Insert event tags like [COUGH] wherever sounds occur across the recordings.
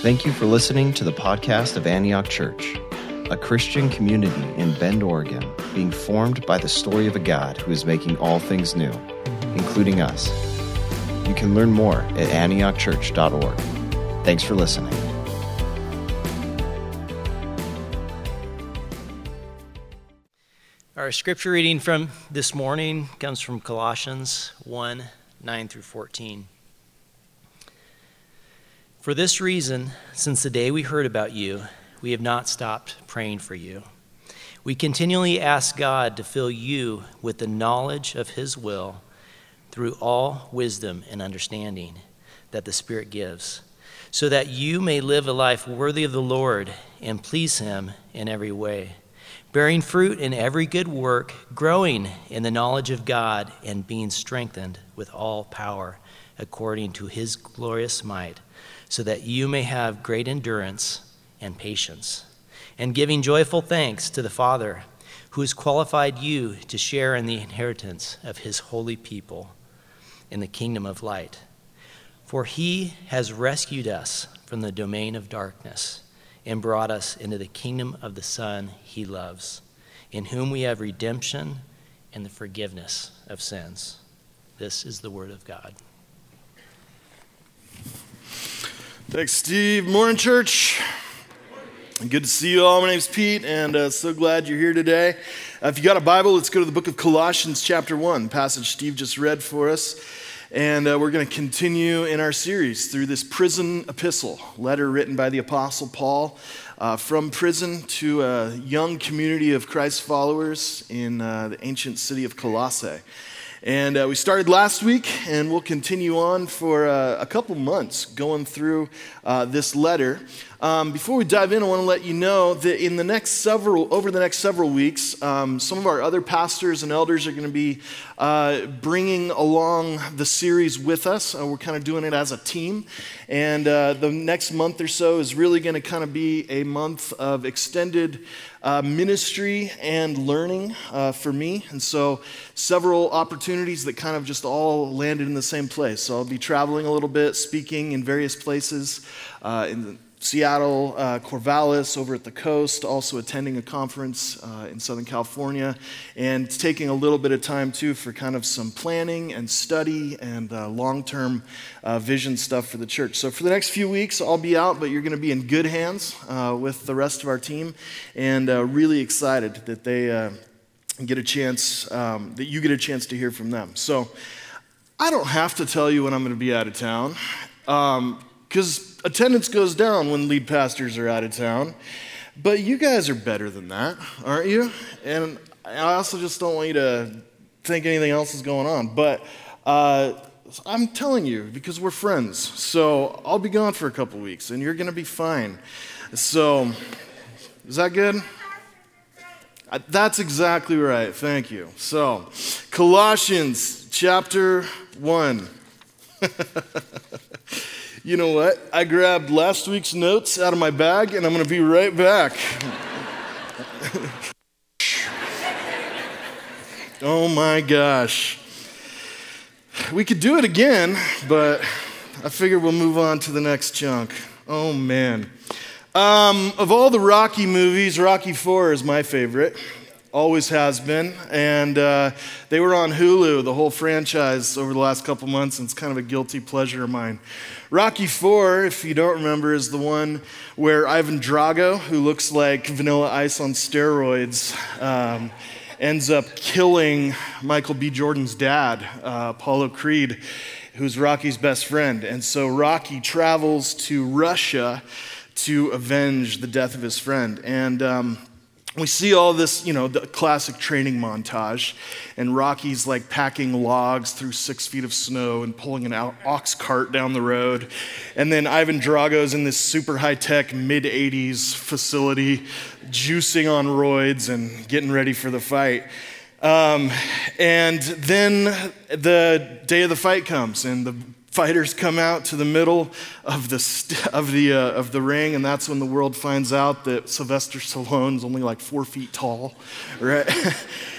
Thank you for listening to the podcast of Antioch Church, a Christian community in Bend, Oregon, being formed by the story of a God who is making all things new, including us. You can learn more at antiochchurch.org. Thanks for listening. Our scripture reading from this morning comes from Colossians 1 9 through 14. For this reason, since the day we heard about you, we have not stopped praying for you. We continually ask God to fill you with the knowledge of His will through all wisdom and understanding that the Spirit gives, so that you may live a life worthy of the Lord and please Him in every way, bearing fruit in every good work, growing in the knowledge of God, and being strengthened with all power according to His glorious might so that you may have great endurance and patience, and giving joyful thanks to the Father who has qualified you to share in the inheritance of his holy people in the kingdom of light. For he has rescued us from the domain of darkness and brought us into the kingdom of the Son he loves, in whom we have redemption and the forgiveness of sins. This is the word of God. Thanks, Steve. Morning, church. Good to see you all. My name's Pete, and uh, so glad you're here today. Uh, if you got a Bible, let's go to the book of Colossians, chapter 1, passage Steve just read for us. And uh, we're going to continue in our series through this prison epistle, letter written by the Apostle Paul uh, from prison to a young community of Christ followers in uh, the ancient city of Colossae. And uh, we started last week, and we'll continue on for uh, a couple months going through uh, this letter. Um, before we dive in, I want to let you know that in the next several, over the next several weeks, um, some of our other pastors and elders are going to be uh, bringing along the series with us. Uh, we're kind of doing it as a team, and uh, the next month or so is really going to kind of be a month of extended uh, ministry and learning uh, for me. And so, several opportunities that kind of just all landed in the same place. So, I'll be traveling a little bit, speaking in various places uh, in Seattle, uh, Corvallis, over at the coast, also attending a conference uh, in Southern California, and taking a little bit of time too for kind of some planning and study and uh, long term uh, vision stuff for the church. So, for the next few weeks, I'll be out, but you're going to be in good hands uh, with the rest of our team, and uh, really excited that they get a chance, um, that you get a chance to hear from them. So, I don't have to tell you when I'm going to be out of town. Because um, attendance goes down when lead pastors are out of town. But you guys are better than that, aren't you? And I also just don't want you to think anything else is going on. But uh, I'm telling you because we're friends. So I'll be gone for a couple weeks and you're going to be fine. So, is that good? Uh, that's exactly right. Thank you. So, Colossians chapter 1. [LAUGHS] You know what? I grabbed last week's notes out of my bag and I'm going to be right back. [LAUGHS] oh my gosh. We could do it again, but I figure we'll move on to the next chunk. Oh man. Um, of all the Rocky movies, Rocky 4 is my favorite. Always has been. And uh, they were on Hulu, the whole franchise, over the last couple months, and it's kind of a guilty pleasure of mine. Rocky 4, if you don't remember, is the one where Ivan Drago, who looks like vanilla ice on steroids, um, ends up killing Michael B. Jordan's dad, uh, Apollo Creed, who's Rocky's best friend. And so Rocky travels to Russia to avenge the death of his friend. And um, we see all this, you know, the classic training montage, and Rocky's like packing logs through six feet of snow and pulling an ox cart down the road. And then Ivan Drago's in this super high tech mid 80s facility, juicing on roids and getting ready for the fight. Um, and then the day of the fight comes, and the fighters come out to the middle of the, st- of, the, uh, of the ring, and that's when the world finds out that Sylvester Stallone's only like four feet tall, right? [LAUGHS]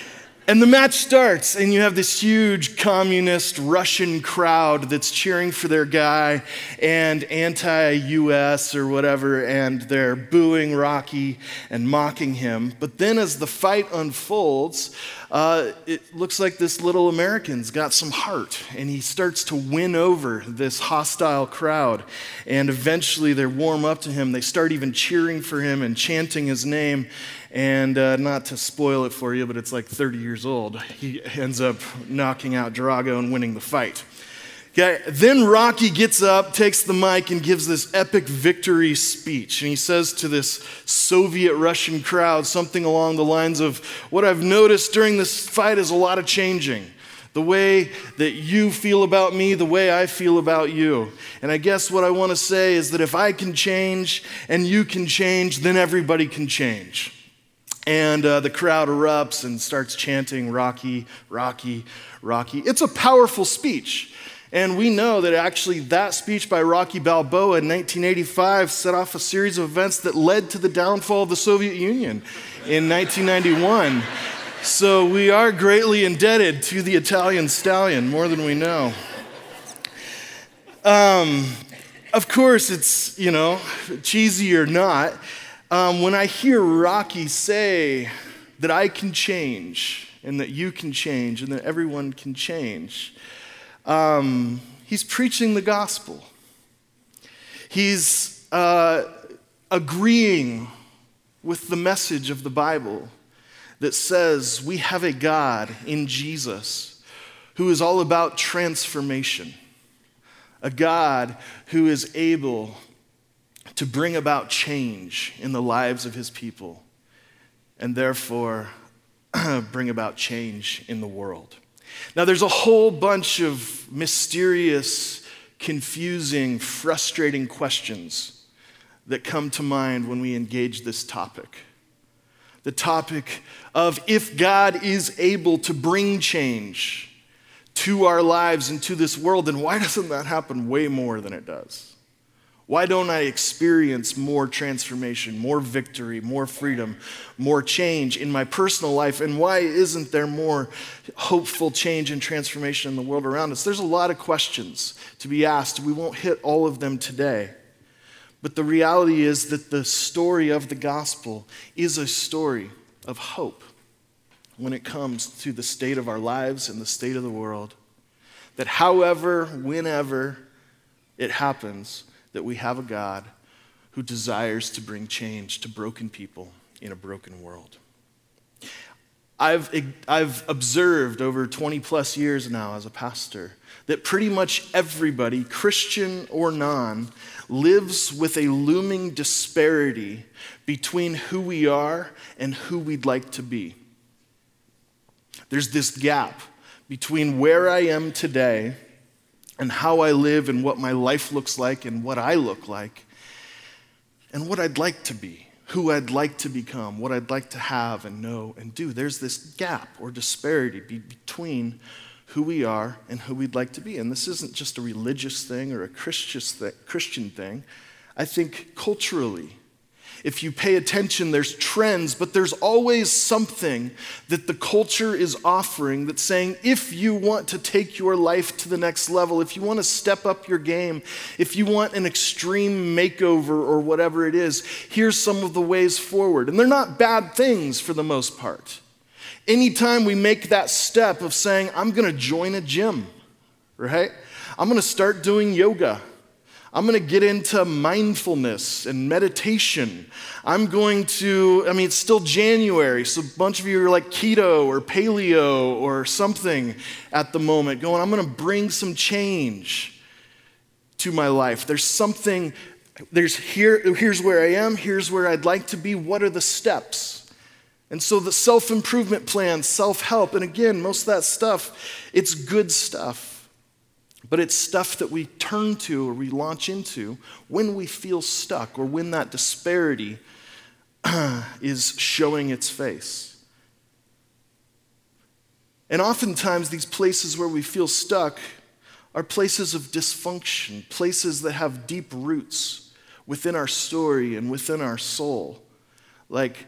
And the match starts, and you have this huge communist Russian crowd that's cheering for their guy and anti US or whatever, and they're booing Rocky and mocking him. But then as the fight unfolds, uh, it looks like this little American's got some heart, and he starts to win over this hostile crowd. And eventually they warm up to him. They start even cheering for him and chanting his name. And uh, not to spoil it for you, but it's like 30 years old. He ends up knocking out Drago and winning the fight. Okay, then Rocky gets up, takes the mic, and gives this epic victory speech. And he says to this Soviet Russian crowd something along the lines of What I've noticed during this fight is a lot of changing. The way that you feel about me, the way I feel about you. And I guess what I want to say is that if I can change and you can change, then everybody can change. And uh, the crowd erupts and starts chanting, Rocky, Rocky, Rocky. It's a powerful speech. And we know that actually that speech by Rocky Balboa in 1985 set off a series of events that led to the downfall of the Soviet Union in 1991. So we are greatly indebted to the Italian stallion, more than we know. Um, of course, it's, you know, cheesy or not, um, when I hear Rocky say that I can change and that you can change and that everyone can change, um, he's preaching the gospel. He's uh, agreeing with the message of the Bible that says we have a God in Jesus who is all about transformation, a God who is able to bring about change in the lives of his people and therefore [CLEARS THROAT] bring about change in the world. Now, there's a whole bunch of mysterious, confusing, frustrating questions that come to mind when we engage this topic. The topic of if God is able to bring change to our lives and to this world, then why doesn't that happen way more than it does? Why don't I experience more transformation, more victory, more freedom, more change in my personal life? And why isn't there more hopeful change and transformation in the world around us? There's a lot of questions to be asked. We won't hit all of them today. But the reality is that the story of the gospel is a story of hope when it comes to the state of our lives and the state of the world. That however, whenever it happens, that we have a God who desires to bring change to broken people in a broken world. I've, I've observed over 20 plus years now as a pastor that pretty much everybody, Christian or non, lives with a looming disparity between who we are and who we'd like to be. There's this gap between where I am today and how I live and what my life looks like and what I look like and what I'd like to be, who I'd like to become, what I'd like to have and know and do. There's this gap or disparity between who we are and who we'd like to be. And this isn't just a religious thing or a Christian thing. I think culturally, if you pay attention, there's trends, but there's always something that the culture is offering that's saying if you want to take your life to the next level, if you want to step up your game, if you want an extreme makeover or whatever it is, here's some of the ways forward. And they're not bad things for the most part. Anytime we make that step of saying, I'm going to join a gym, right? I'm going to start doing yoga. I'm going to get into mindfulness and meditation. I'm going to, I mean, it's still January, so a bunch of you are like keto or paleo or something at the moment, going, I'm going to bring some change to my life. There's something, there's here, here's where I am, here's where I'd like to be. What are the steps? And so the self improvement plan, self help, and again, most of that stuff, it's good stuff. But it's stuff that we turn to or we launch into when we feel stuck or when that disparity [CLEARS THROAT] is showing its face. And oftentimes, these places where we feel stuck are places of dysfunction, places that have deep roots within our story and within our soul, like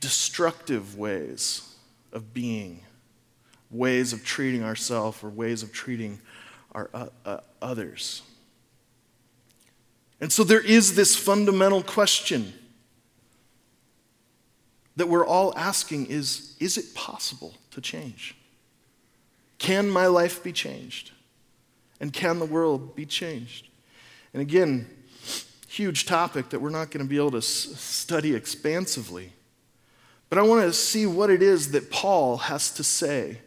destructive ways of being, ways of treating ourselves, or ways of treating our uh, uh, others. And so there is this fundamental question that we're all asking is is it possible to change? Can my life be changed? And can the world be changed? And again, huge topic that we're not going to be able to study expansively. But I want to see what it is that Paul has to say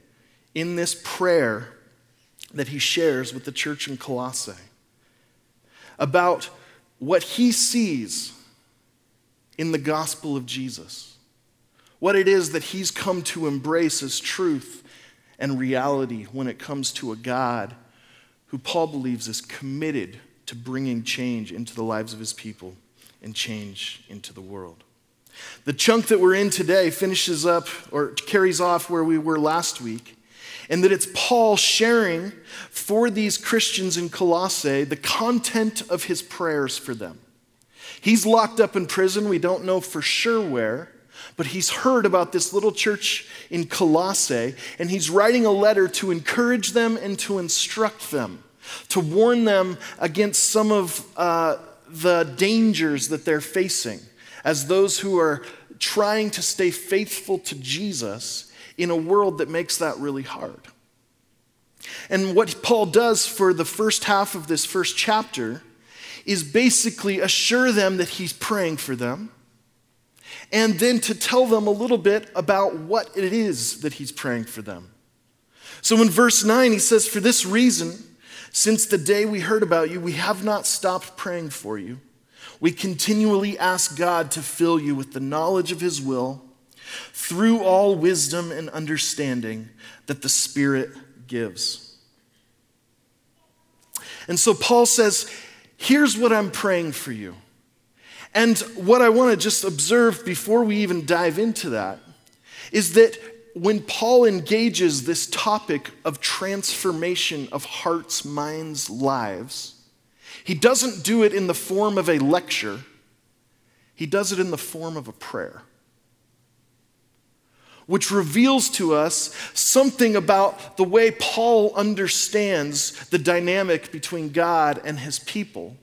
in this prayer that he shares with the church in Colossae about what he sees in the gospel of Jesus, what it is that he's come to embrace as truth and reality when it comes to a God who Paul believes is committed to bringing change into the lives of his people and change into the world. The chunk that we're in today finishes up or carries off where we were last week, and that it's Paul sharing for these Christians in Colossae the content of his prayers for them. He's locked up in prison, we don't know for sure where, but he's heard about this little church in Colossae, and he's writing a letter to encourage them and to instruct them to warn them against some of uh, the dangers that they're facing as those who are trying to stay faithful to Jesus in a world that makes that really hard. And what Paul does for the first half of this first chapter is basically assure them that he's praying for them, and then to tell them a little bit about what it is that he's praying for them. So in verse 9, he says, For this reason, since the day we heard about you, we have not stopped praying for you. We continually ask God to fill you with the knowledge of His will through all wisdom and understanding that the Spirit gives. And so Paul says, Here's what I'm praying for you. And what I want to just observe before we even dive into that is that when Paul engages this topic of transformation of hearts, minds, lives, he doesn't do it in the form of a lecture, he does it in the form of a prayer. Which reveals to us something about the way Paul understands the dynamic between God and his people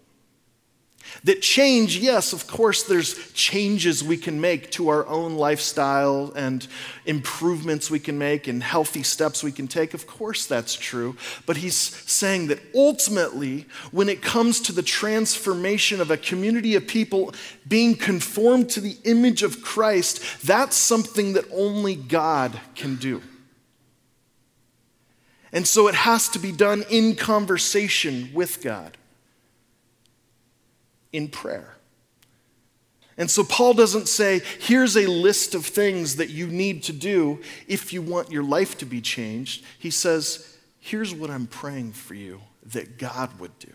that change, yes, of course, there's changes we can make to our own lifestyle and improvements we can make and healthy steps we can take. Of course, that's true. But he's saying that ultimately, when it comes to the transformation of a community of people being conformed to the image of Christ, that's something that only God can do. And so it has to be done in conversation with God in prayer. And so Paul doesn't say, here's a list of things that you need to do if you want your life to be changed. He says, here's what I'm praying for you that God would do.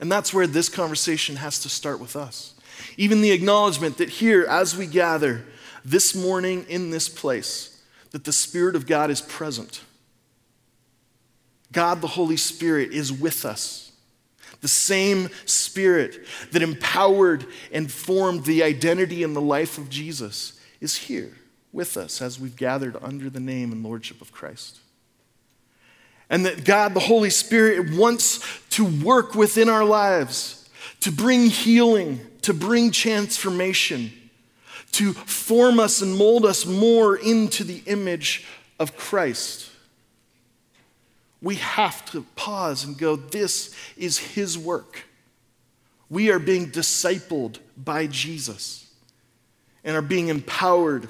And that's where this conversation has to start with us. Even the acknowledgement that here, as we gather this morning in this place, that the Spirit of God is present. God, the Holy Spirit, is with us. The same Spirit that empowered and formed the identity and the life of Jesus is here with us as we've gathered under the name and lordship of Christ. And that God, the Holy Spirit, wants to work within our lives to bring healing, to bring transformation, to form us and mold us more into the image of Christ we have to pause and go, This is His work. We are being discipled by Jesus and are being empowered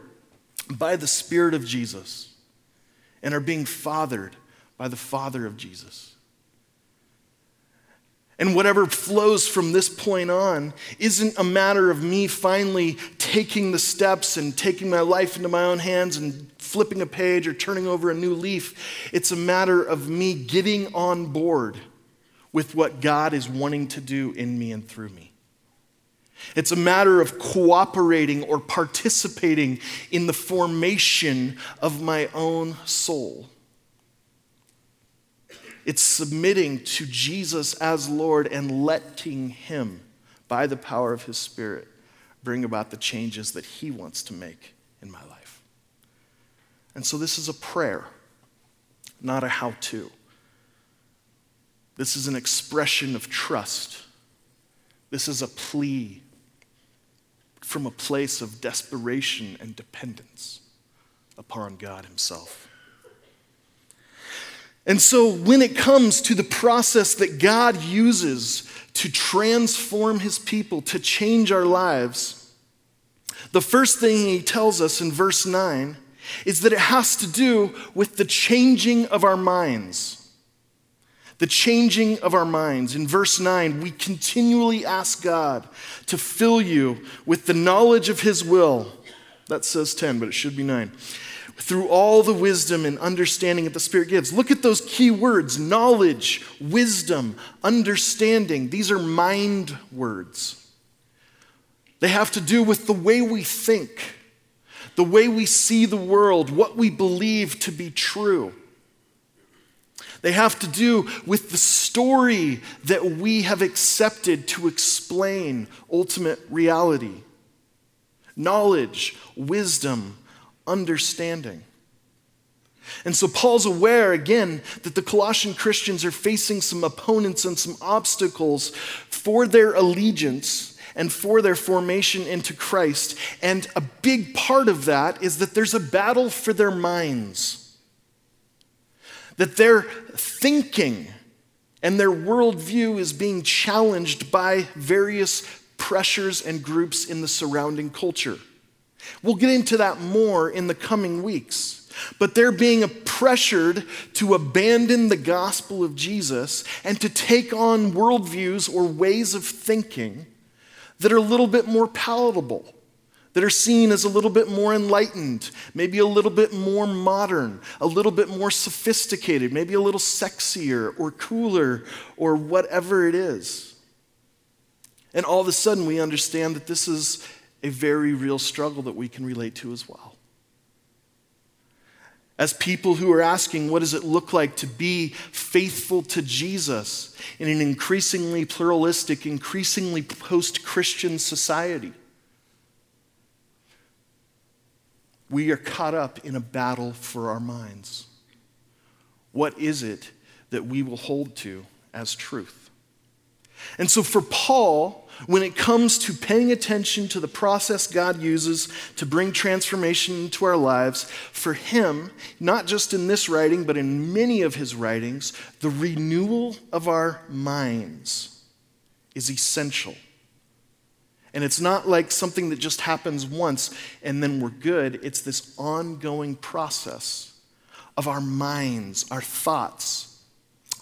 by the Spirit of Jesus and are being fathered by the Father of Jesus. And whatever flows from this point on isn't a matter of me finally taking the steps and taking my life into my own hands and flipping a page or turning over a new leaf. It's a matter of me getting on board with what God is wanting to do in me and through me. It's a matter of cooperating or participating in the formation of my own soul. It's submitting to Jesus as Lord and letting Him, by the power of His Spirit, bring about the changes that He wants to make in my life. And so this is a prayer, not a how to. This is an expression of trust. This is a plea from a place of desperation and dependence upon God Himself. And so, when it comes to the process that God uses to transform His people, to change our lives, the first thing He tells us in verse 9 is that it has to do with the changing of our minds. The changing of our minds. In verse 9, we continually ask God to fill you with the knowledge of His will. That says 10, but it should be 9 through all the wisdom and understanding that the Spirit gives. Look at those key words knowledge, wisdom, understanding. These are mind words. They have to do with the way we think, the way we see the world, what we believe to be true. They have to do with the story that we have accepted to explain ultimate reality. Knowledge, wisdom, understanding. And so Paul's aware again that the Colossian Christians are facing some opponents and some obstacles for their allegiance and for their formation into Christ. And a big part of that is that there's a battle for their minds, that their thinking and their worldview is being challenged by various pressures and groups in the surrounding culture. We'll get into that more in the coming weeks. But they're being pressured to abandon the gospel of Jesus and to take on worldviews or ways of thinking that are a little bit more palatable, that are seen as a little bit more enlightened, maybe a little bit more modern, a little bit more sophisticated, maybe a little sexier or cooler or whatever it is. And all of a sudden, we understand that this is a very real struggle that we can relate to as well. As people who are asking, what does it look like to be faithful to Jesus in an increasingly pluralistic, increasingly post Christian society? We are caught up in a battle for our minds. What is it that we will hold to as truth? And so for Paul, when it comes to paying attention to the process God uses to bring transformation into our lives, for him, not just in this writing, but in many of his writings, the renewal of our minds is essential. And it's not like something that just happens once and then we're good. It's this ongoing process of our minds, our thoughts,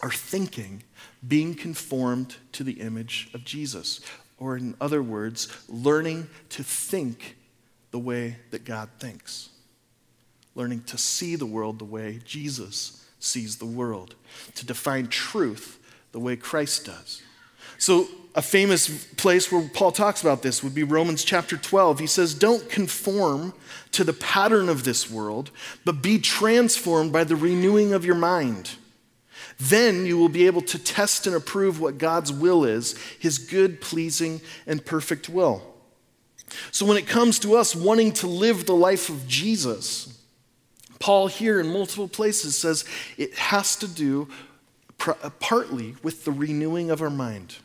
our thinking being conformed to the image of Jesus or in other words, learning to think the way that God thinks, learning to see the world the way Jesus sees the world, to define truth the way Christ does. So, a famous place where Paul talks about this would be Romans chapter 12. He says, Don't conform to the pattern of this world, but be transformed by the renewing of your mind then you will be able to test and approve what God's will is, his good, pleasing, and perfect will. So when it comes to us wanting to live the life of Jesus, Paul here in multiple places says it has to do partly with the renewing of our mind,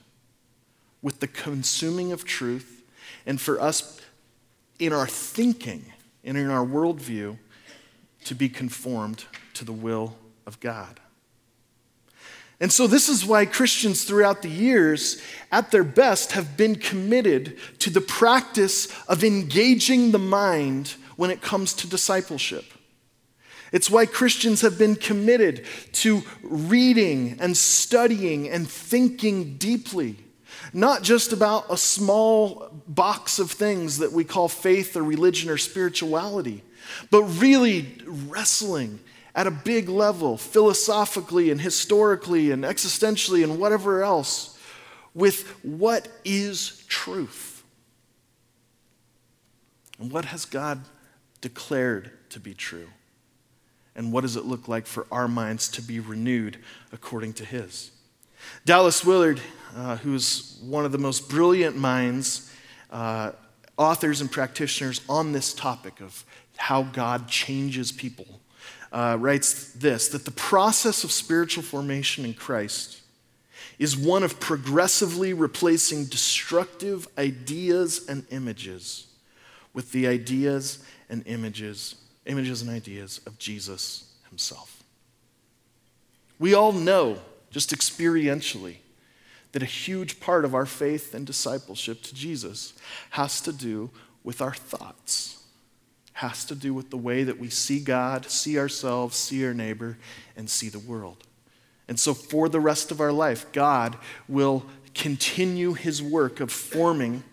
with the consuming of truth, and for us in our thinking and in our worldview to be conformed to the will of God. And so, this is why Christians throughout the years, at their best, have been committed to the practice of engaging the mind when it comes to discipleship. It's why Christians have been committed to reading and studying and thinking deeply, not just about a small box of things that we call faith or religion or spirituality, but really wrestling at a big level, philosophically and historically and existentially and whatever else, with what is truth. And what has God declared to be true? And what does it look like for our minds to be renewed according to His? Dallas Willard, uh, who's one of the most brilliant minds, uh, authors, and practitioners on this topic of how God changes people, uh, writes this that the process of spiritual formation in Christ is one of progressively replacing destructive ideas and images with the ideas and images, images and ideas of Jesus himself. We all know, just experientially, that a huge part of our faith and discipleship to Jesus has to do with our thoughts, has to do with the way that we see God, see ourselves, see our neighbor, and see the world. And so, for the rest of our life, God will continue his work of forming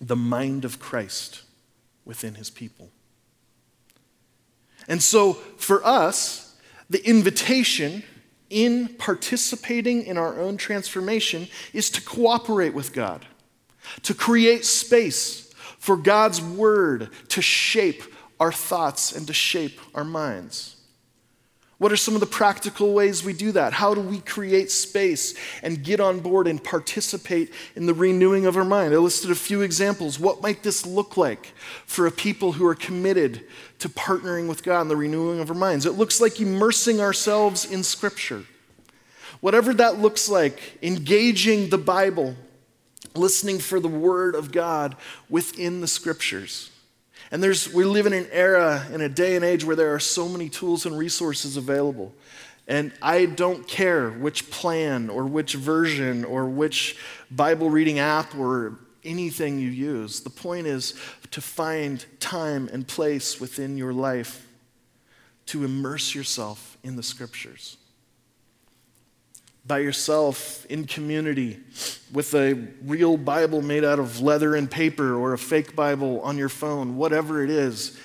the mind of Christ within his people. And so, for us, the invitation in participating in our own transformation is to cooperate with God, to create space for God's word to shape our thoughts and to shape our minds. What are some of the practical ways we do that? How do we create space and get on board and participate in the renewing of our mind? I listed a few examples. What might this look like for a people who are committed to partnering with God in the renewing of our minds? It looks like immersing ourselves in Scripture. Whatever that looks like, engaging the Bible, listening for the Word of God within the Scriptures. And there's, we live in an era, in a day and age where there are so many tools and resources available. And I don't care which plan or which version or which Bible reading app or anything you use. The point is to find time and place within your life to immerse yourself in the scriptures by yourself in community with a real Bible made out of leather and paper or a fake Bible on your phone, whatever it is,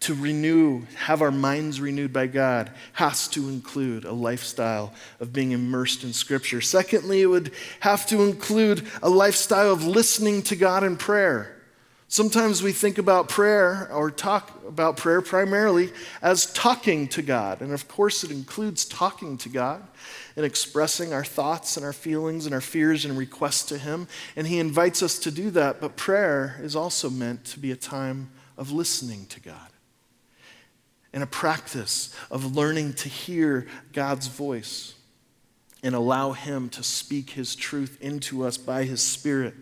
to renew, have our minds renewed by God, has to include a lifestyle of being immersed in Scripture. Secondly, it would have to include a lifestyle of listening to God in prayer. Sometimes we think about prayer or talk about prayer primarily as talking to God. And of course, it includes talking to God and expressing our thoughts and our feelings and our fears and requests to Him. And He invites us to do that. But prayer is also meant to be a time of listening to God and a practice of learning to hear God's voice and allow Him to speak His truth into us by His Spirit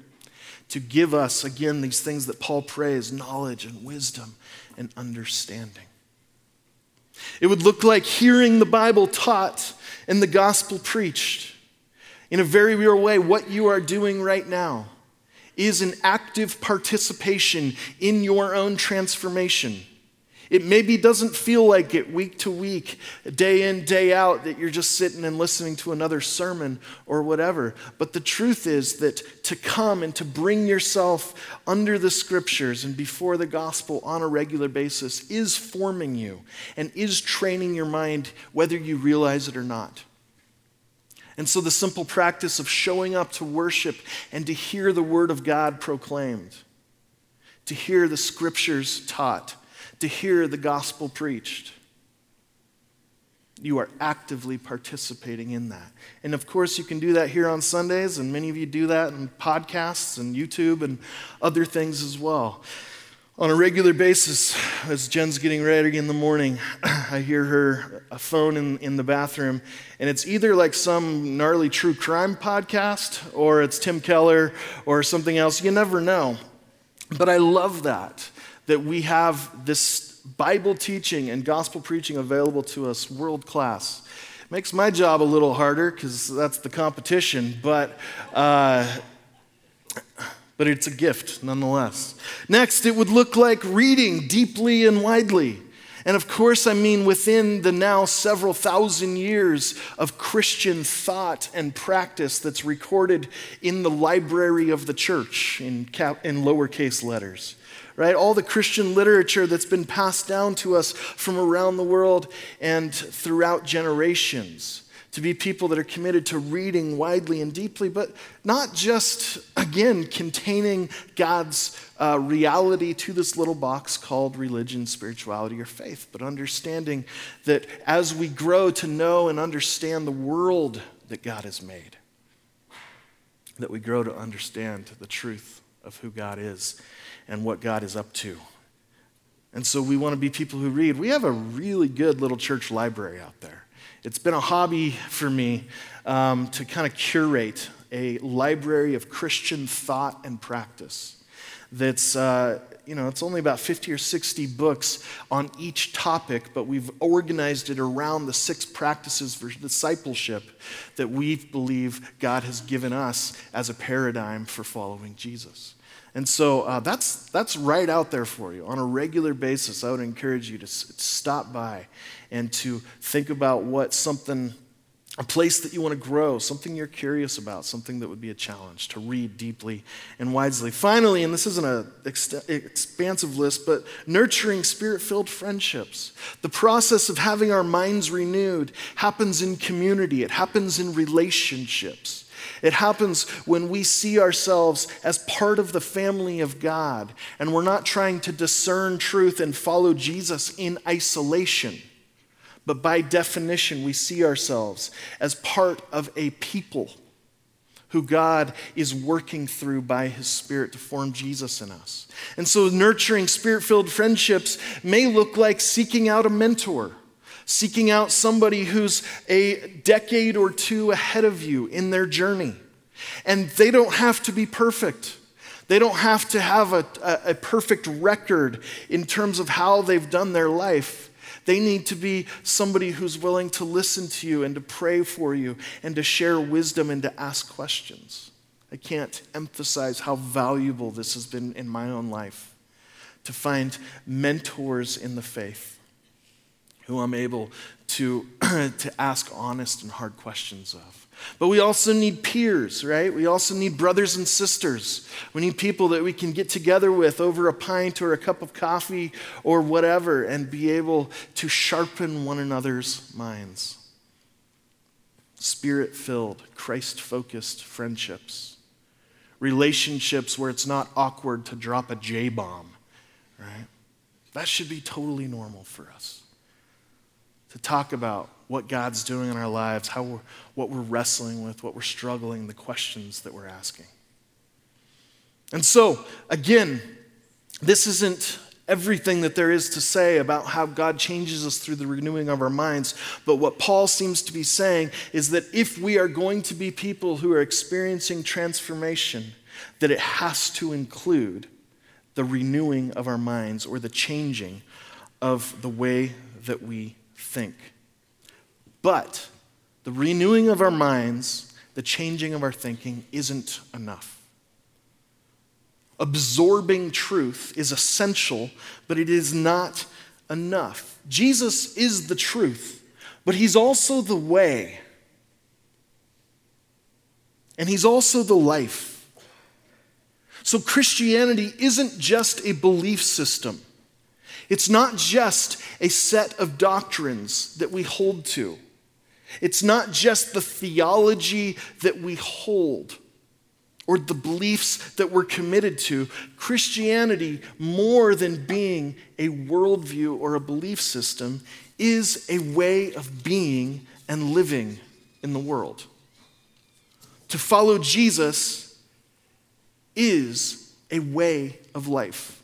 to give us, again, these things that Paul prays knowledge and wisdom and understanding. It would look like hearing the Bible taught and the gospel preached. In a very real way, what you are doing right now is an active participation in your own transformation. It maybe doesn't feel like it week to week, day in, day out, that you're just sitting and listening to another sermon or whatever. But the truth is that to come and to bring yourself under the scriptures and before the gospel on a regular basis is forming you and is training your mind, whether you realize it or not. And so, the simple practice of showing up to worship and to hear the word of God proclaimed, to hear the scriptures taught, to hear the gospel preached. You are actively participating in that. And of course, you can do that here on Sundays, and many of you do that in podcasts and YouTube and other things as well. On a regular basis, as Jen's getting ready in the morning, [CLEARS THROAT] I hear her a phone in, in the bathroom, and it's either like some gnarly true crime podcast, or it's Tim Keller, or something else. You never know. But I love that that we have this Bible teaching and gospel preaching available to us world class. Makes my job a little harder because that's the competition, but, uh, but it's a gift nonetheless. Next, it would look like reading deeply and widely. And of course, I mean within the now several thousand years of Christian thought and practice that's recorded in the library of the church in, cap, in lowercase letters right? All the Christian literature that's been passed down to us from around the world and throughout generations. To be people that are committed to reading widely and deeply, but not just, again, containing God's uh, reality to this little box called religion, spirituality, or faith, but understanding that as we grow to know and understand the world that God has made, that we grow to understand the truth of who God is and what God is up to And so we want to be people who read. We have a really good little church library out there. It's been a hobby for me um, to kind of curate a library of Christian thought and practice that's uh, you know, it's only about 50 or 60 books on each topic, but we've organized it around the six practices for discipleship that we believe God has given us as a paradigm for following Jesus. And so uh, that's, that's right out there for you. On a regular basis, I would encourage you to s- stop by and to think about what something a place that you want to grow, something you're curious about, something that would be a challenge to read deeply and wisely. Finally, and this isn't an ex- expansive list, but nurturing spirit filled friendships. The process of having our minds renewed happens in community, it happens in relationships. It happens when we see ourselves as part of the family of God and we're not trying to discern truth and follow Jesus in isolation but by definition, we see ourselves as part of a people who God is working through by His Spirit to form Jesus in us. And so, nurturing spirit filled friendships may look like seeking out a mentor, seeking out somebody who's a decade or two ahead of you in their journey. And they don't have to be perfect. They don't have to have a, a, a perfect record in terms of how they've done their life. They need to be somebody who's willing to listen to you and to pray for you and to share wisdom and to ask questions. I can't emphasize how valuable this has been in my own life to find mentors in the faith who I'm able to, [CLEARS THROAT] to ask honest and hard questions of. But we also need peers, right? We also need brothers and sisters. We need people that we can get together with over a pint or a cup of coffee or whatever and be able to sharpen one another's minds. Spirit filled, Christ focused friendships. Relationships where it's not awkward to drop a J bomb, right? That should be totally normal for us. To talk about what God's doing in our lives, how we're, what we're wrestling with, what we're struggling, the questions that we're asking. And so, again, this isn't everything that there is to say about how God changes us through the renewing of our minds. But what Paul seems to be saying is that if we are going to be people who are experiencing transformation, that it has to include the renewing of our minds or the changing of the way that we think. But the renewing of our minds, the changing of our thinking, isn't enough. Absorbing truth is essential, but it is not enough. Jesus is the truth, but He's also the way. And He's also the life. So Christianity isn't just a belief system. It's not just a set of doctrines that we hold to. It's not just the theology that we hold or the beliefs that we're committed to. Christianity, more than being a worldview or a belief system, is a way of being and living in the world. To follow Jesus is a way of life.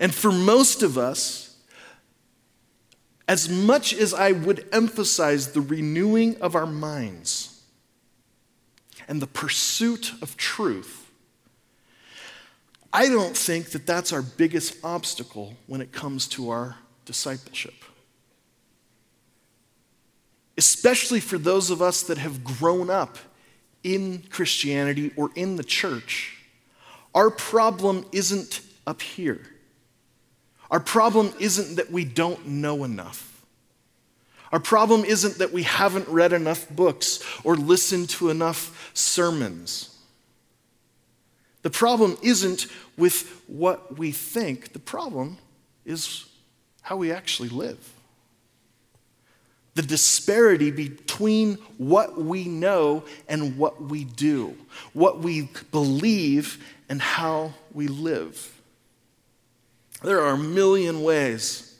And for most of us, as much as I would emphasize the renewing of our minds and the pursuit of truth, I don't think that that's our biggest obstacle when it comes to our discipleship. Especially for those of us that have grown up in Christianity or in the church, our problem isn't up here. Our problem isn't that we don't know enough. Our problem isn't that we haven't read enough books or listened to enough sermons. The problem isn't with what we think, the problem is how we actually live. The disparity between what we know and what we do, what we believe and how we live. There are a million ways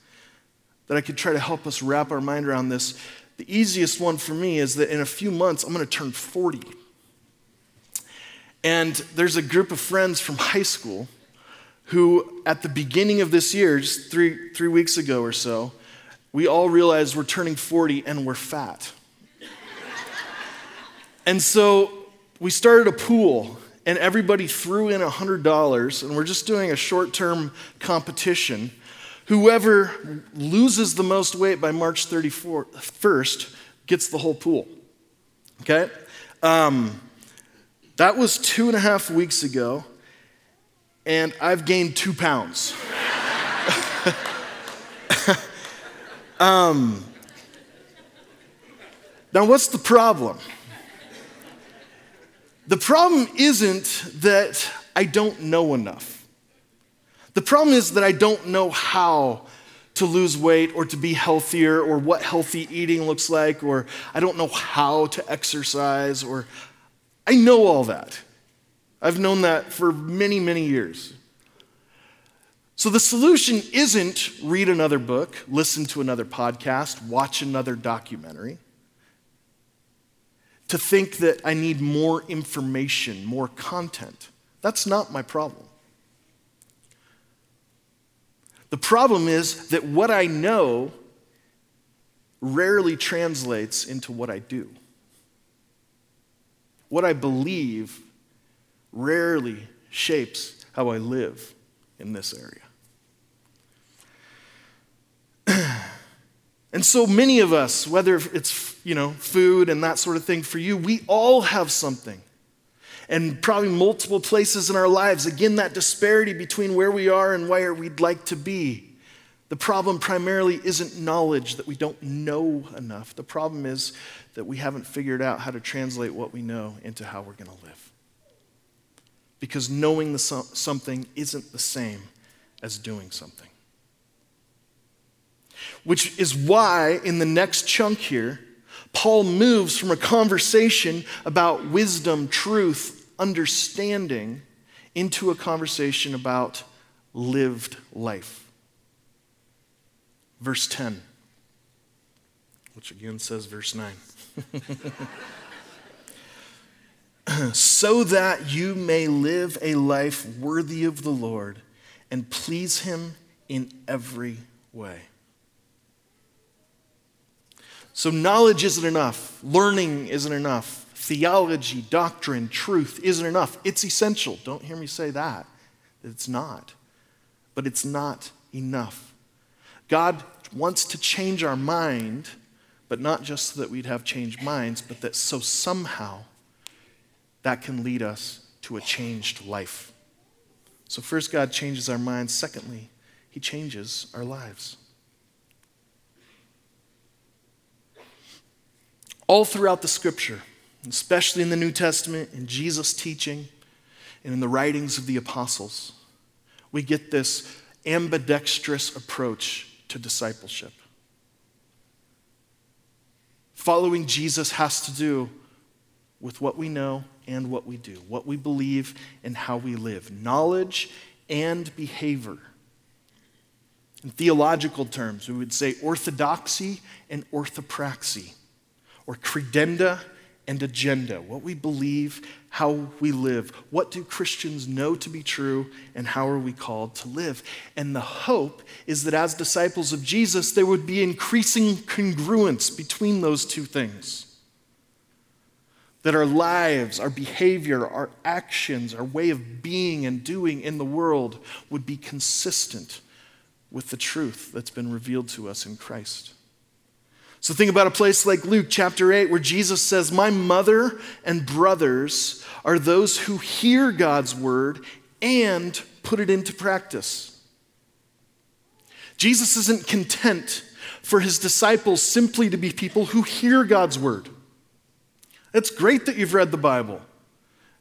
that I could try to help us wrap our mind around this. The easiest one for me is that in a few months, I'm going to turn 40. And there's a group of friends from high school who, at the beginning of this year, just three, three weeks ago or so, we all realized we're turning 40 and we're fat. [LAUGHS] and so we started a pool and everybody threw in $100 and we're just doing a short-term competition. Whoever loses the most weight by march 31st gets the whole pool okay? Um, that was two and a half weeks ago and i've gained two pounds. [LAUGHS] Um, now what's the problem the problem isn't that I don't know enough. The problem is that I don't know how to lose weight or to be healthier or what healthy eating looks like or I don't know how to exercise or I know all that. I've known that for many, many years. So the solution isn't read another book, listen to another podcast, watch another documentary to think that I need more information, more content. That's not my problem. The problem is that what I know rarely translates into what I do. What I believe rarely shapes how I live in this area. [CLEARS THROAT] And so many of us, whether it's you know food and that sort of thing for you, we all have something. And probably multiple places in our lives. Again, that disparity between where we are and where we'd like to be. The problem primarily isn't knowledge that we don't know enough. The problem is that we haven't figured out how to translate what we know into how we're going to live. Because knowing the something isn't the same as doing something. Which is why, in the next chunk here, Paul moves from a conversation about wisdom, truth, understanding, into a conversation about lived life. Verse 10, which again says verse 9. [LAUGHS] so that you may live a life worthy of the Lord and please Him in every way. So, knowledge isn't enough, learning isn't enough, theology, doctrine, truth isn't enough. It's essential. Don't hear me say that. It's not. But it's not enough. God wants to change our mind, but not just so that we'd have changed minds, but that so somehow that can lead us to a changed life. So, first, God changes our minds. Secondly, He changes our lives. All throughout the scripture, especially in the New Testament, in Jesus' teaching, and in the writings of the apostles, we get this ambidextrous approach to discipleship. Following Jesus has to do with what we know and what we do, what we believe and how we live, knowledge and behavior. In theological terms, we would say orthodoxy and orthopraxy or credenda and agenda, what we believe, how we live. What do Christians know to be true, and how are we called to live? And the hope is that as disciples of Jesus, there would be increasing congruence between those two things. That our lives, our behavior, our actions, our way of being and doing in the world would be consistent with the truth that's been revealed to us in Christ. So think about a place like Luke chapter 8, where Jesus says, My mother and brothers are those who hear God's word and put it into practice. Jesus isn't content for his disciples simply to be people who hear God's word. It's great that you've read the Bible.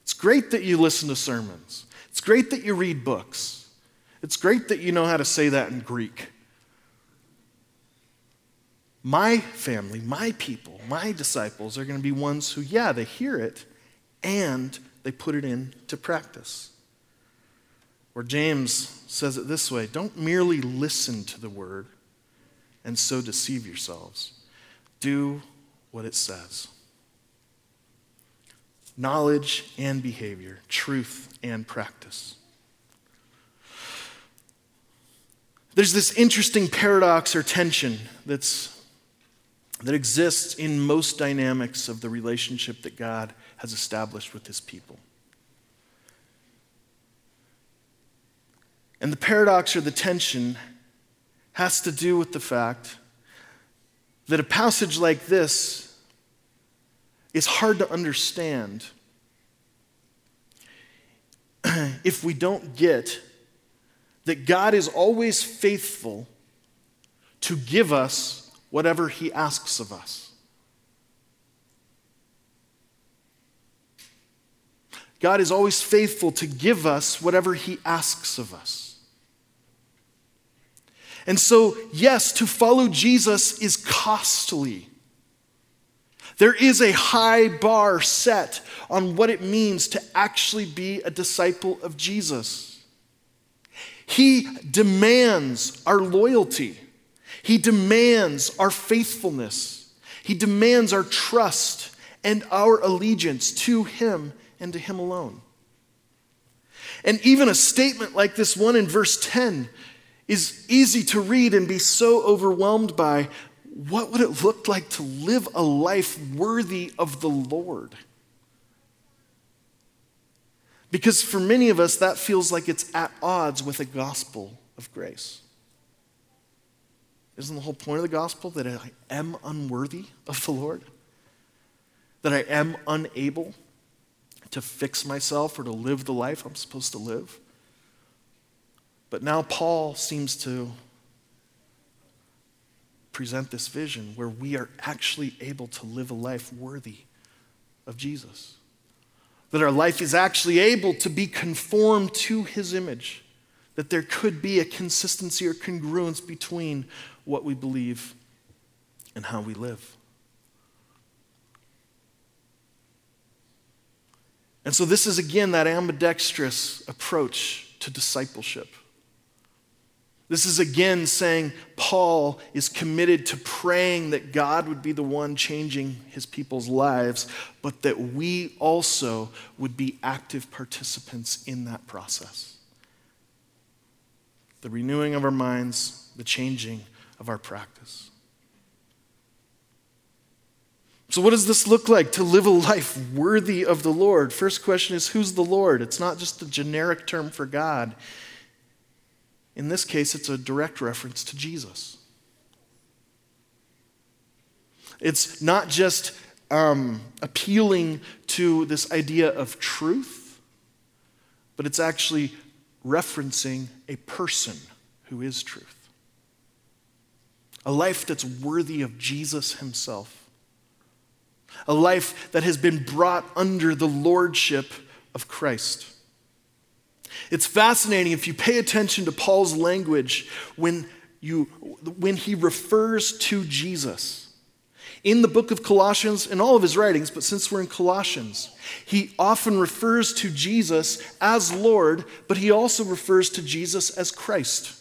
It's great that you listen to sermons. It's great that you read books. It's great that you know how to say that in Greek. My family, my people, my disciples are going to be ones who, yeah, they hear it and they put it into practice. Or James says it this way don't merely listen to the word and so deceive yourselves. Do what it says. Knowledge and behavior, truth and practice. There's this interesting paradox or tension that's, that exists in most dynamics of the relationship that God has established with his people. And the paradox or the tension has to do with the fact that a passage like this is hard to understand [CLEARS THROAT] if we don't get that God is always faithful to give us whatever He asks of us. God is always faithful to give us whatever He asks of us. And so, yes, to follow Jesus is costly. There is a high bar set on what it means to actually be a disciple of Jesus. He demands our loyalty. He demands our faithfulness. He demands our trust and our allegiance to Him and to Him alone. And even a statement like this one in verse 10 is easy to read and be so overwhelmed by what would it look like to live a life worthy of the Lord? Because for many of us, that feels like it's at odds with the gospel of grace. Isn't the whole point of the gospel that I am unworthy of the Lord? That I am unable to fix myself or to live the life I'm supposed to live? But now Paul seems to present this vision where we are actually able to live a life worthy of Jesus that our life is actually able to be conformed to his image, that there could be a consistency or congruence between what we believe and how we live. And so, this is again that ambidextrous approach to discipleship. This is again saying Paul is committed to praying that God would be the one changing his people's lives, but that we also would be active participants in that process. The renewing of our minds, the changing of our practice. So, what does this look like to live a life worthy of the Lord? First question is who's the Lord? It's not just a generic term for God. In this case, it's a direct reference to Jesus. It's not just um, appealing to this idea of truth, but it's actually referencing a person who is truth. A life that's worthy of Jesus himself. A life that has been brought under the lordship of Christ. It's fascinating if you pay attention to Paul's language when, you, when he refers to Jesus. In the book of Colossians, in all of his writings, but since we're in Colossians, he often refers to Jesus as Lord, but he also refers to Jesus as Christ.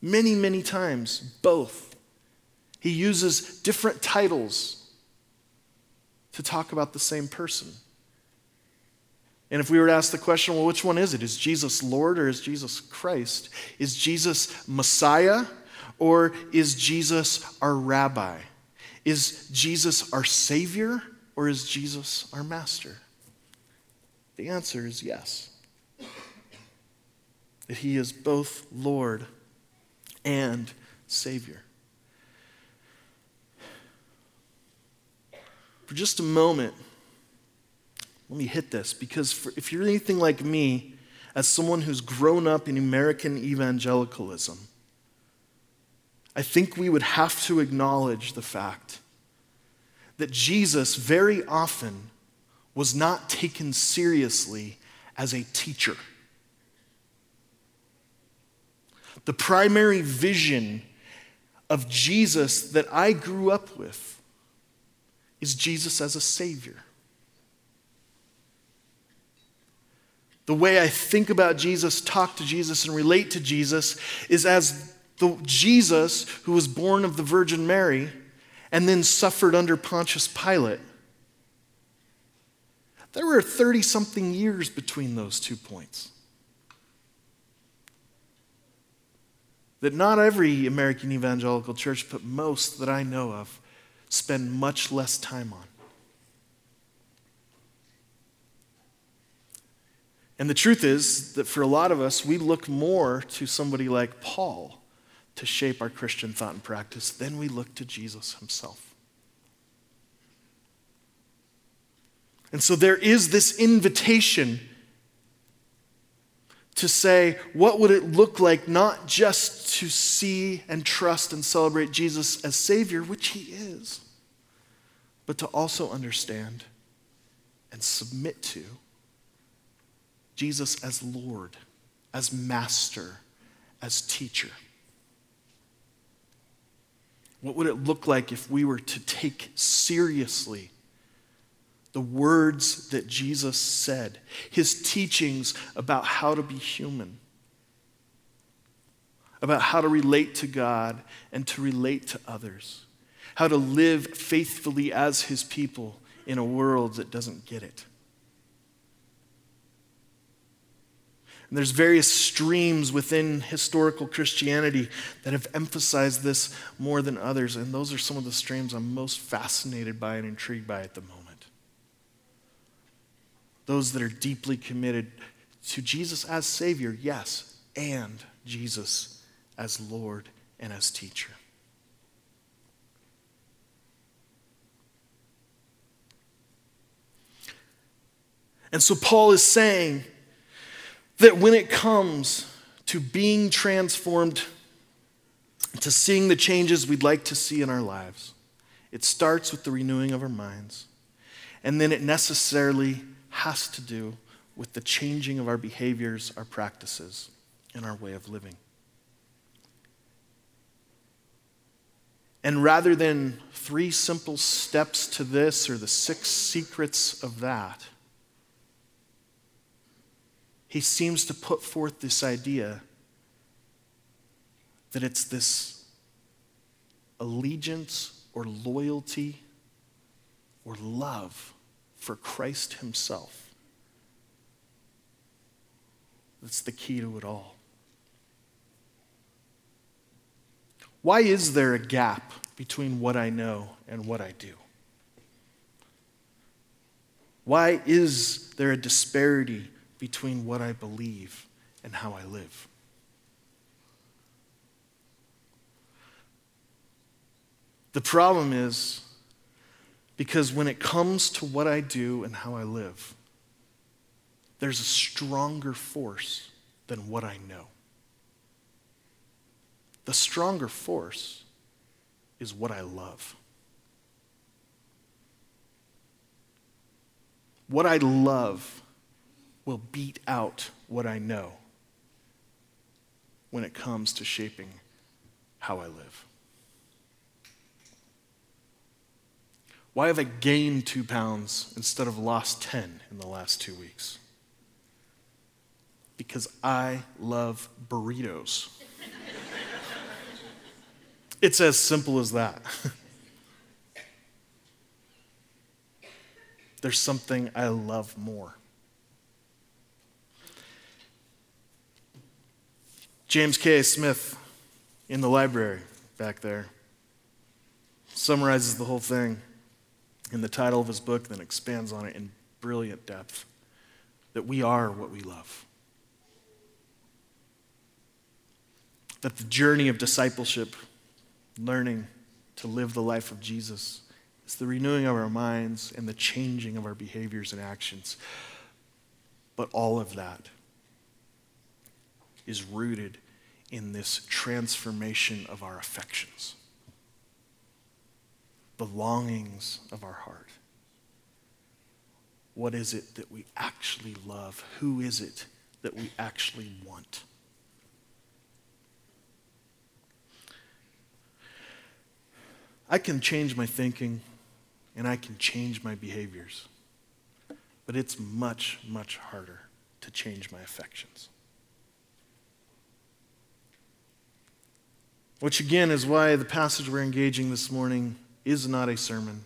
Many, many times, both. He uses different titles to talk about the same person. And if we were to ask the question, well, which one is it? Is Jesus Lord or is Jesus Christ? Is Jesus Messiah or is Jesus our rabbi? Is Jesus our Savior or is Jesus our Master? The answer is yes. That He is both Lord and Savior. For just a moment, let me hit this because for, if you're anything like me, as someone who's grown up in American evangelicalism, I think we would have to acknowledge the fact that Jesus very often was not taken seriously as a teacher. The primary vision of Jesus that I grew up with is Jesus as a Savior. The way I think about Jesus, talk to Jesus, and relate to Jesus is as the Jesus who was born of the Virgin Mary and then suffered under Pontius Pilate. There were 30 something years between those two points. that not every American evangelical church, but most that I know of, spend much less time on. And the truth is that for a lot of us, we look more to somebody like Paul to shape our Christian thought and practice than we look to Jesus himself. And so there is this invitation to say, what would it look like not just to see and trust and celebrate Jesus as Savior, which He is, but to also understand and submit to Jesus as Lord, as Master, as Teacher. What would it look like if we were to take seriously the words that Jesus said, his teachings about how to be human, about how to relate to God and to relate to others, how to live faithfully as his people in a world that doesn't get it? And there's various streams within historical Christianity that have emphasized this more than others, and those are some of the streams I'm most fascinated by and intrigued by at the moment. Those that are deeply committed to Jesus as Savior, yes, and Jesus as Lord and as teacher. And so Paul is saying that when it comes to being transformed, to seeing the changes we'd like to see in our lives, it starts with the renewing of our minds. And then it necessarily has to do with the changing of our behaviors, our practices, and our way of living. And rather than three simple steps to this or the six secrets of that, he seems to put forth this idea that it's this allegiance or loyalty or love for Christ Himself that's the key to it all. Why is there a gap between what I know and what I do? Why is there a disparity between what I believe and how I live. The problem is because when it comes to what I do and how I live, there's a stronger force than what I know. The stronger force is what I love. What I love will beat out what I know when it comes to shaping how I live. Why have I gained two pounds instead of lost 10 in the last two weeks? Because I love burritos. [LAUGHS] it's as simple as that. [LAUGHS] There's something I love more. James K. Smith in the library back there summarizes the whole thing in the title of his book, then expands on it in brilliant depth that we are what we love. That the journey of discipleship, learning to live the life of Jesus, is the renewing of our minds and the changing of our behaviors and actions. But all of that is rooted in this transformation of our affections, the longings of our heart. What is it that we actually love? Who is it that we actually want? I can change my thinking and I can change my behaviors, but it's much, much harder to change my affections. Which, again, is why the passage we're engaging this morning is not a sermon,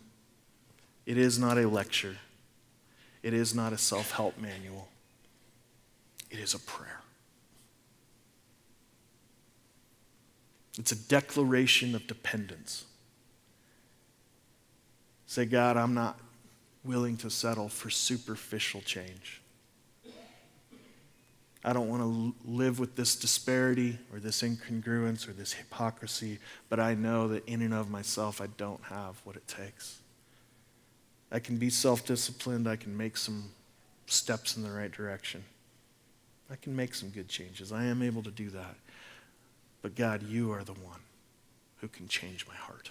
it is not a lecture, it is not a self help manual, it is a prayer. It's a declaration of dependence. Say, God, I'm not willing to settle for superficial change. I don't want to live with this disparity or this incongruence or this hypocrisy, but I know that in and of myself, I don't have what it takes. I can be self disciplined, I can make some steps in the right direction. I can make some good changes. I am able to do that. But God, you are the one who can change my heart.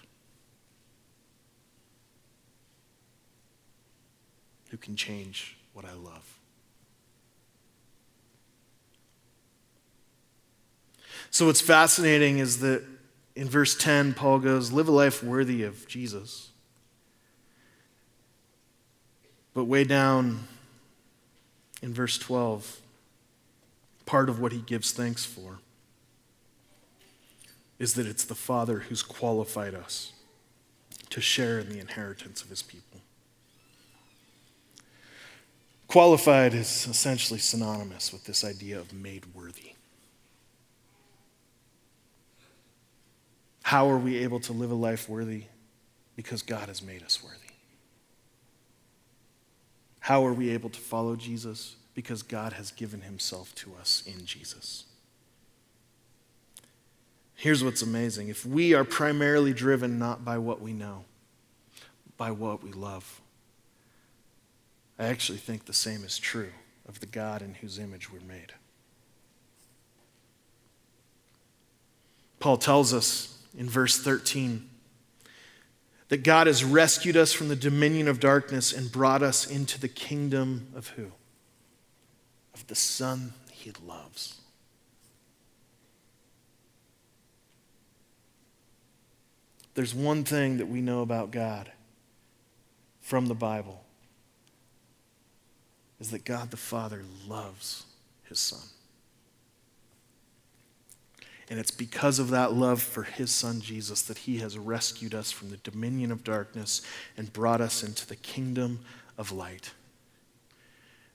Who can change what I love. So, what's fascinating is that in verse 10, Paul goes, Live a life worthy of Jesus. But way down in verse 12, part of what he gives thanks for is that it's the Father who's qualified us to share in the inheritance of his people. Qualified is essentially synonymous with this idea of made worthy. How are we able to live a life worthy? Because God has made us worthy. How are we able to follow Jesus? Because God has given himself to us in Jesus. Here's what's amazing if we are primarily driven not by what we know, by what we love, I actually think the same is true of the God in whose image we're made. Paul tells us in verse 13 that God has rescued us from the dominion of darkness and brought us into the kingdom of who? Of the Son he loves. There's one thing that we know about God from the Bible is that God the Father loves his Son. And it's because of that love for his son Jesus that he has rescued us from the dominion of darkness and brought us into the kingdom of light.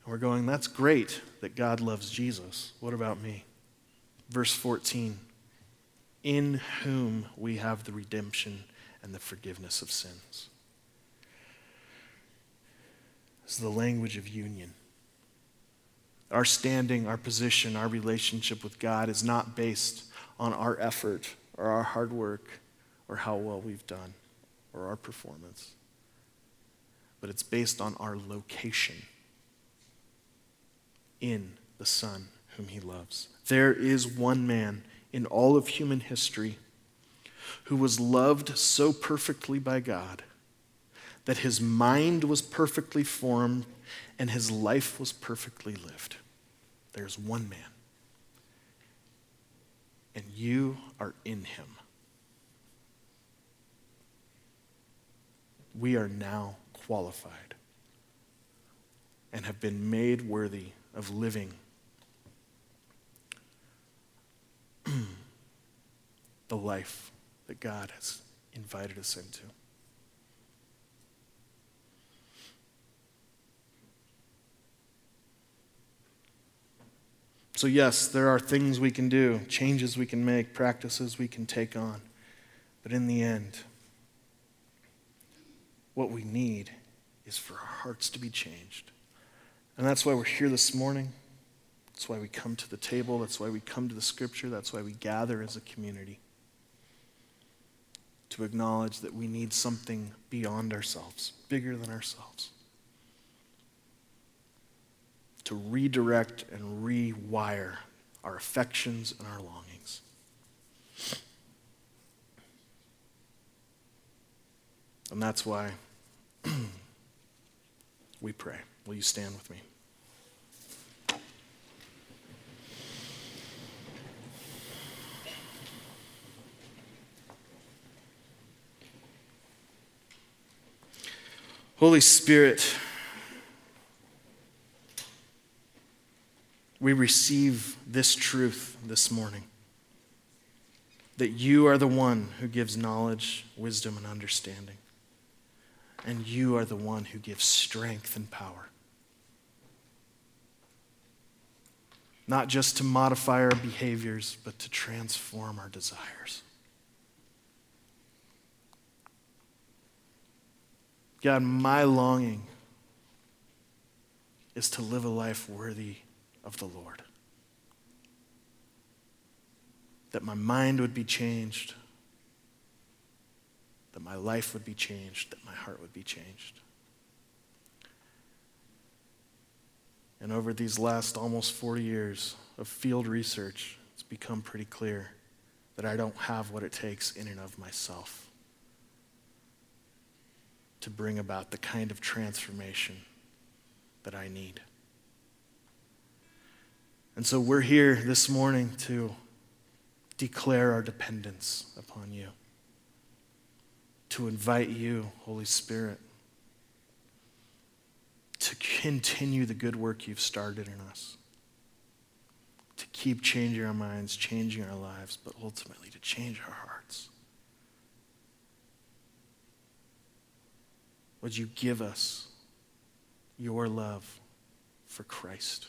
And we're going, that's great that God loves Jesus. What about me? Verse 14 In whom we have the redemption and the forgiveness of sins. This is the language of union. Our standing, our position, our relationship with God is not based on our effort or our hard work or how well we've done or our performance, but it's based on our location in the Son whom He loves. There is one man in all of human history who was loved so perfectly by God that his mind was perfectly formed and his life was perfectly lived. There's one man and you are in him. We are now qualified and have been made worthy of living [CLEARS THROAT] the life that God has invited us into. So, yes, there are things we can do, changes we can make, practices we can take on. But in the end, what we need is for our hearts to be changed. And that's why we're here this morning. That's why we come to the table. That's why we come to the scripture. That's why we gather as a community. To acknowledge that we need something beyond ourselves, bigger than ourselves to redirect and rewire our affections and our longings. And that's why [CLEARS THROAT] we pray. Will you stand with me? Holy Spirit, we receive this truth this morning that you are the one who gives knowledge, wisdom, and understanding. And you are the one who gives strength and power. Not just to modify our behaviors, but to transform our desires. God, my longing is to live a life worthy of the Lord. That my mind would be changed, that my life would be changed, that my heart would be changed. And over these last almost 40 years of field research, it's become pretty clear that I don't have what it takes in and of myself to bring about the kind of transformation that I need. And so we're here this morning to declare our dependence upon you, to invite you, Holy Spirit, to continue the good work you've started in us, to keep changing our minds, changing our lives, but ultimately to change our hearts. Would you give us your love for Christ?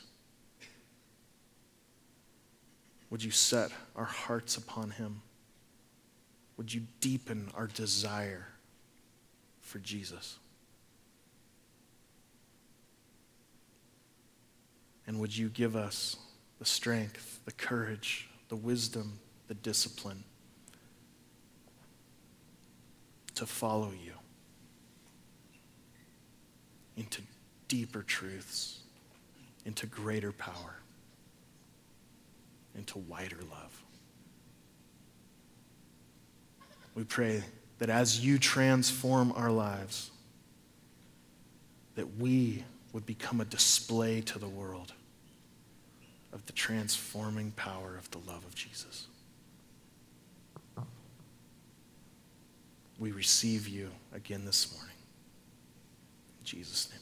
Would you set our hearts upon him? Would you deepen our desire for Jesus? And would you give us the strength, the courage, the wisdom, the discipline to follow you into deeper truths, into greater power, into wider love? We pray that as you transform our lives, that we would become a display to the world of the transforming power of the love of Jesus. We receive you again this morning. In Jesus' name